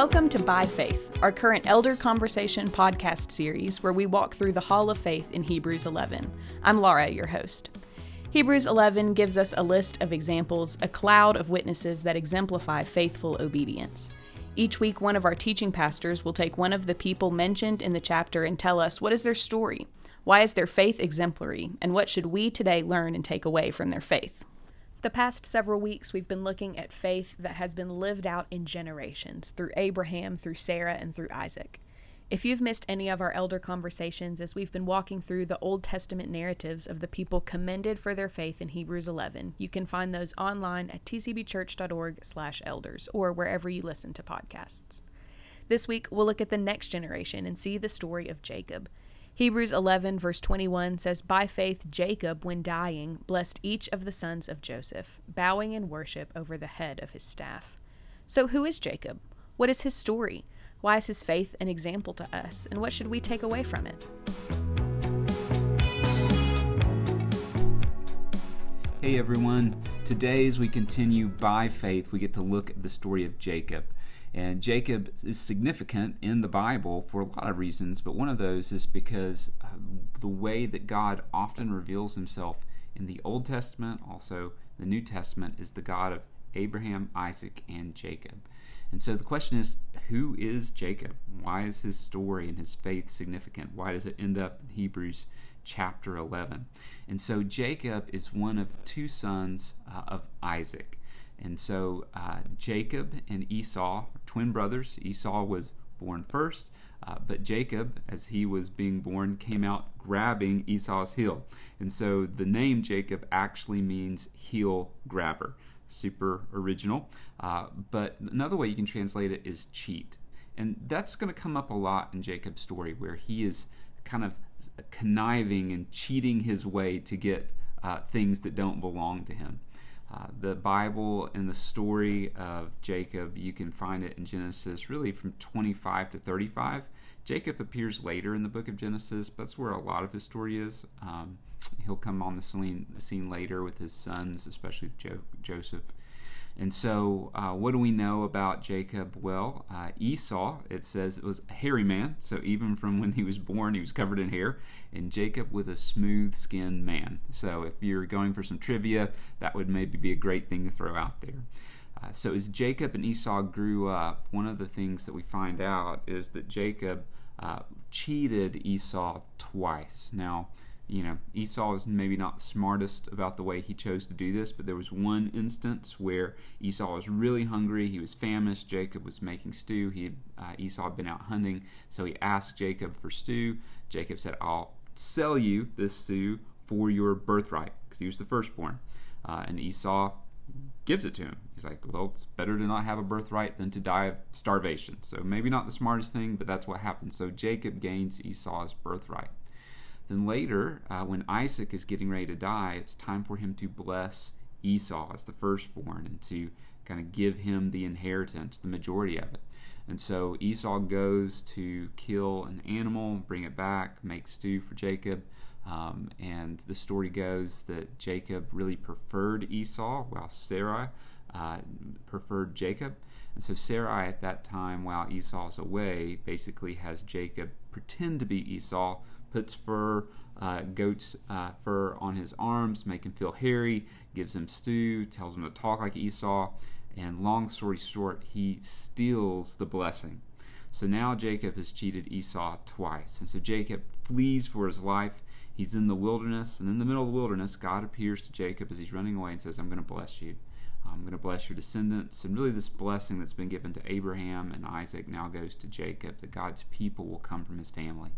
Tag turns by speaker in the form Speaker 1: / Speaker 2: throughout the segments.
Speaker 1: Welcome to By Faith, our current Elder Conversation podcast series where we walk through the Hall of Faith in Hebrews 11. I'm Laura, your host. Hebrews 11 gives us a list of examples, a cloud of witnesses that exemplify faithful obedience. Each week, one of our teaching pastors will take one of the people mentioned in the chapter and tell us what is their story, why is their faith exemplary, and what should we today learn and take away from their faith. The past several weeks, we've been looking at faith that has been lived out in generations through Abraham, through Sarah, and through Isaac. If you've missed any of our elder conversations as we've been walking through the Old Testament narratives of the people commended for their faith in Hebrews 11, you can find those online at tcbchurch.org/elders or wherever you listen to podcasts. This week, we'll look at the next generation and see the story of Jacob. Hebrews 11, verse 21 says, By faith, Jacob, when dying, blessed each of the sons of Joseph, bowing in worship over the head of his staff. So, who is Jacob? What is his story? Why is his faith an example to us? And what should we take away from it?
Speaker 2: Hey everyone. Today, as we continue by faith, we get to look at the story of Jacob. And Jacob is significant in the Bible for a lot of reasons, but one of those is because the way that God often reveals himself in the Old Testament, also the New Testament, is the God of Abraham, Isaac, and Jacob. And so the question is who is Jacob? Why is his story and his faith significant? Why does it end up in Hebrews chapter 11? And so Jacob is one of two sons uh, of Isaac. And so uh, Jacob and Esau, twin brothers, Esau was born first, uh, but Jacob, as he was being born, came out grabbing Esau's heel. And so the name Jacob actually means heel grabber. Super original. Uh, but another way you can translate it is cheat. And that's going to come up a lot in Jacob's story, where he is kind of conniving and cheating his way to get uh, things that don't belong to him. Uh, the Bible and the story of Jacob, you can find it in Genesis really from 25 to 35. Jacob appears later in the book of Genesis, but that's where a lot of his story is. Um, he'll come on the scene, the scene later with his sons, especially jo- Joseph and so, uh, what do we know about Jacob? Well, uh, Esau, it says it was a hairy man. So, even from when he was born, he was covered in hair. And Jacob was a smooth skinned man. So, if you're going for some trivia, that would maybe be a great thing to throw out there. Uh, so, as Jacob and Esau grew up, one of the things that we find out is that Jacob uh, cheated Esau twice. Now, you know, Esau is maybe not the smartest about the way he chose to do this, but there was one instance where Esau was really hungry. He was famished. Jacob was making stew. He uh, Esau had been out hunting, so he asked Jacob for stew. Jacob said, "I'll sell you this stew for your birthright," because he was the firstborn. Uh, and Esau gives it to him. He's like, "Well, it's better to not have a birthright than to die of starvation." So maybe not the smartest thing, but that's what happened. So Jacob gains Esau's birthright. Then later, uh, when Isaac is getting ready to die, it's time for him to bless Esau as the firstborn and to kind of give him the inheritance, the majority of it. And so Esau goes to kill an animal, bring it back, make stew for Jacob. Um, and the story goes that Jacob really preferred Esau, while Sarai uh, preferred Jacob. And so Sarai, at that time, while Esau's away, basically has Jacob pretend to be Esau, puts fur, uh, goat's uh, fur on his arms, make him feel hairy, gives him stew, tells him to talk like Esau, and long story short, he steals the blessing. So now Jacob has cheated Esau twice. And so Jacob flees for his life. He's in the wilderness, and in the middle of the wilderness, God appears to Jacob as he's running away and says, I'm going to bless you. I'm going to bless your descendants. And really, this blessing that's been given to Abraham and Isaac now goes to Jacob, that God's people will come from his family.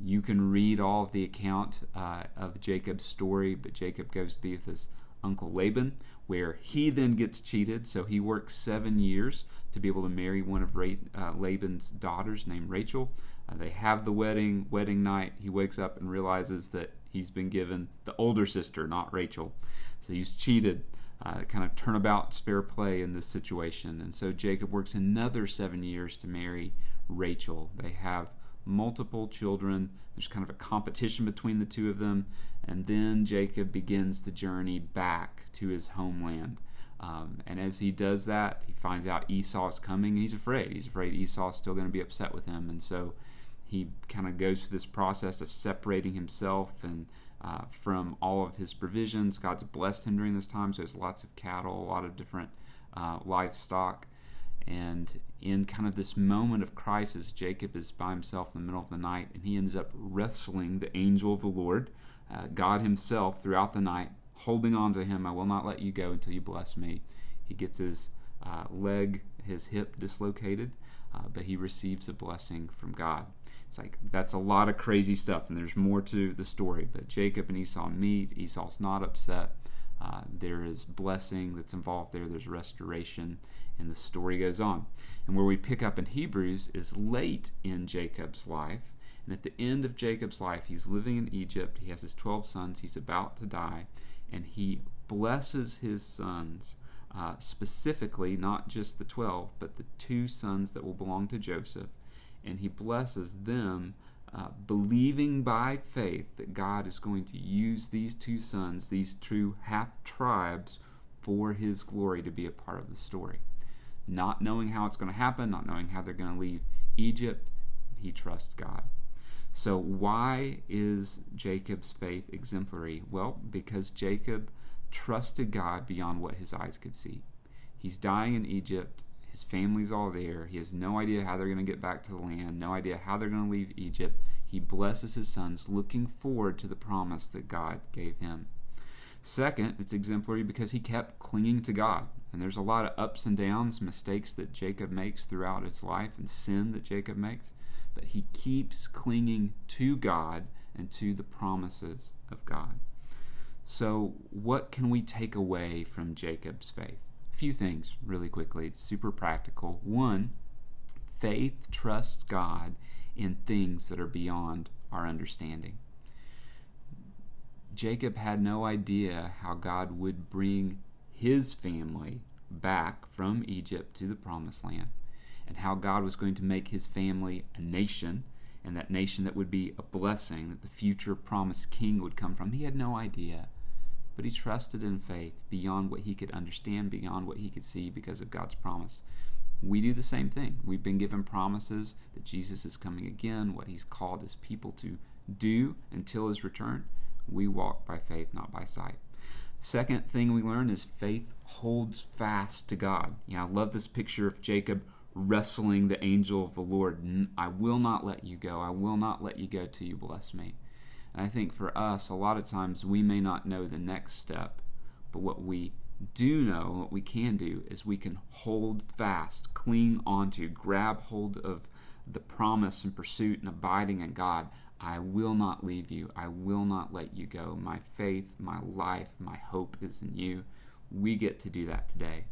Speaker 2: You can read all of the account uh, of Jacob's story, but Jacob goes to be with his uncle Laban, where he then gets cheated. So he works seven years to be able to marry one of Ra- uh, Laban's daughters named Rachel. Uh, they have the wedding, wedding night. He wakes up and realizes that he's been given the older sister, not Rachel. So he's cheated. Uh, kind of turnabout fair play in this situation. And so Jacob works another seven years to marry Rachel. They have multiple children. There's kind of a competition between the two of them. And then Jacob begins the journey back to his homeland. Um, and as he does that, he finds out Esau is coming. He's afraid. He's afraid Esau's still going to be upset with him. And so he kind of goes through this process of separating himself and uh, from all of his provisions. God's blessed him during this time, so there's lots of cattle, a lot of different uh, livestock. And in kind of this moment of crisis, Jacob is by himself in the middle of the night, and he ends up wrestling the angel of the Lord, uh, God Himself, throughout the night, holding on to him. I will not let you go until you bless me. He gets his uh, leg, his hip dislocated, uh, but he receives a blessing from God. It's like that's a lot of crazy stuff, and there's more to the story. But Jacob and Esau meet. Esau's not upset. Uh, there is blessing that's involved there. There's restoration, and the story goes on. And where we pick up in Hebrews is late in Jacob's life. And at the end of Jacob's life, he's living in Egypt. He has his 12 sons. He's about to die and he blesses his sons, uh, specifically not just the 12, but the two sons that will belong to Joseph. And he blesses them, uh, believing by faith that God is going to use these two sons, these two half tribes, for his glory to be a part of the story. Not knowing how it's going to happen, not knowing how they're going to leave Egypt, he trusts God. So, why is Jacob's faith exemplary? Well, because Jacob trusted God beyond what his eyes could see. He's dying in Egypt. His family's all there. He has no idea how they're going to get back to the land, no idea how they're going to leave Egypt. He blesses his sons, looking forward to the promise that God gave him. Second, it's exemplary because he kept clinging to God. And there's a lot of ups and downs, mistakes that Jacob makes throughout his life, and sin that Jacob makes but he keeps clinging to God and to the promises of God. So, what can we take away from Jacob's faith? Few things, really quickly. It's super practical. One, faith trusts God in things that are beyond our understanding. Jacob had no idea how God would bring his family back from Egypt to the promised land and how God was going to make his family a nation, and that nation that would be a blessing, that the future promised king would come from. He had no idea. But he trusted in faith beyond what he could understand, beyond what he could see because of God's promise. We do the same thing. We've been given promises that Jesus is coming again, what he's called his people to do until his return. We walk by faith, not by sight. Second thing we learn is faith holds fast to God. Yeah, I love this picture of Jacob wrestling the angel of the Lord. I will not let you go. I will not let you go till you bless me. I think for us, a lot of times we may not know the next step, but what we do know, what we can do, is we can hold fast, cling onto, grab hold of the promise and pursuit and abiding in God. I will not leave you. I will not let you go. My faith, my life, my hope is in you. We get to do that today.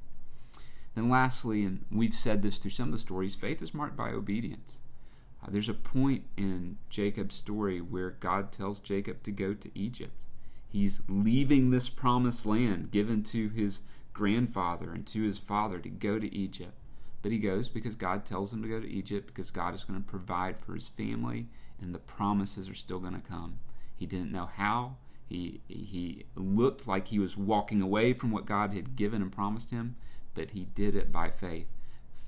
Speaker 2: Then, lastly, and we've said this through some of the stories, faith is marked by obedience. Uh, there's a point in Jacob's story where God tells Jacob to go to Egypt. He's leaving this promised land given to his grandfather and to his father to go to Egypt. But he goes because God tells him to go to Egypt because God is going to provide for his family and the promises are still going to come. He didn't know how. He, he looked like he was walking away from what God had given and promised him, but he did it by faith.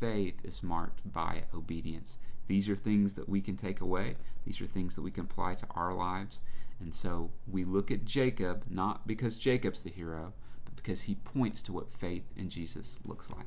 Speaker 2: Faith is marked by obedience. These are things that we can take away, these are things that we can apply to our lives. And so we look at Jacob not because Jacob's the hero, but because he points to what faith in Jesus looks like.